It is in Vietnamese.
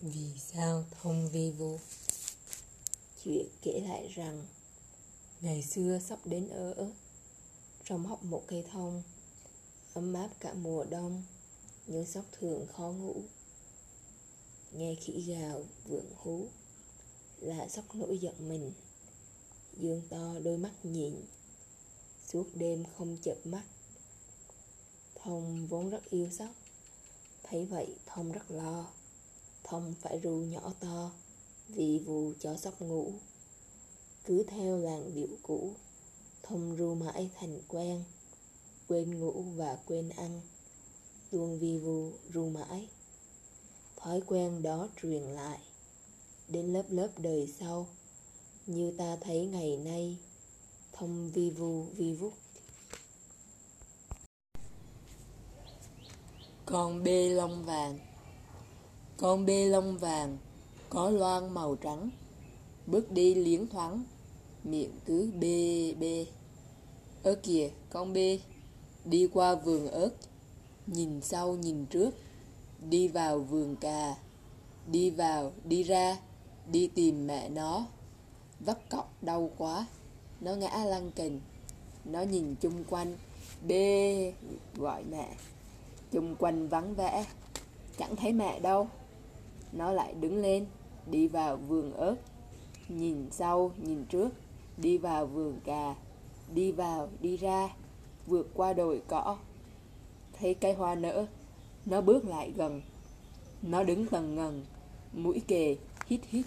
Vì sao thông vi vô? Chuyện kể lại rằng, Ngày xưa sắp đến ở Trong hốc một cây thông, Ấm áp cả mùa đông Nhưng sóc thường khó ngủ. Nghe khỉ gào vượng hú, Là sóc nổi giận mình. Dương to đôi mắt nhìn, Suốt đêm không chợp mắt. Thông vốn rất yêu sóc, Thấy vậy Thông rất lo. Thông phải ru nhỏ to, Vì vù cho sóc ngủ. Cứ theo làng điệu cũ Thông ru mãi thành quen. Quên ngủ và quên ăn, Luôn vi vu ru mãi. Thói quen đó truyền lại, Đến lớp lớp đời sau. Như ta thấy ngày nay Thông vi vu vi vút. Con bê lông vàng. Con bê lông vàng, Có loang màu trắng. Bước đi liếng thoáng, Miệng cứ bê bê. Ơ kìa, con bê, Đi qua vườn ớt. Nhìn sau, nhìn trước. Đi vào vườn cà. Đi vào, đi ra. Đi tìm mẹ nó. Vắt cọc đau quá. Nó ngã lăn kình Nó nhìn chung quanh. Bê, gọi mẹ. Chung quanh vắng vẻ. Chẳng thấy mẹ đâu. Nó lại đứng lên, Đi vào vườn ớt. Nhìn sau, nhìn trước, Đi vào vườn cà, Đi vào, đi ra, Vượt qua đồi cỏ. Thấy cây hoa nở, Nó bước lại gần. Nó đứng tầng ngần, Mũi kề, hít hít.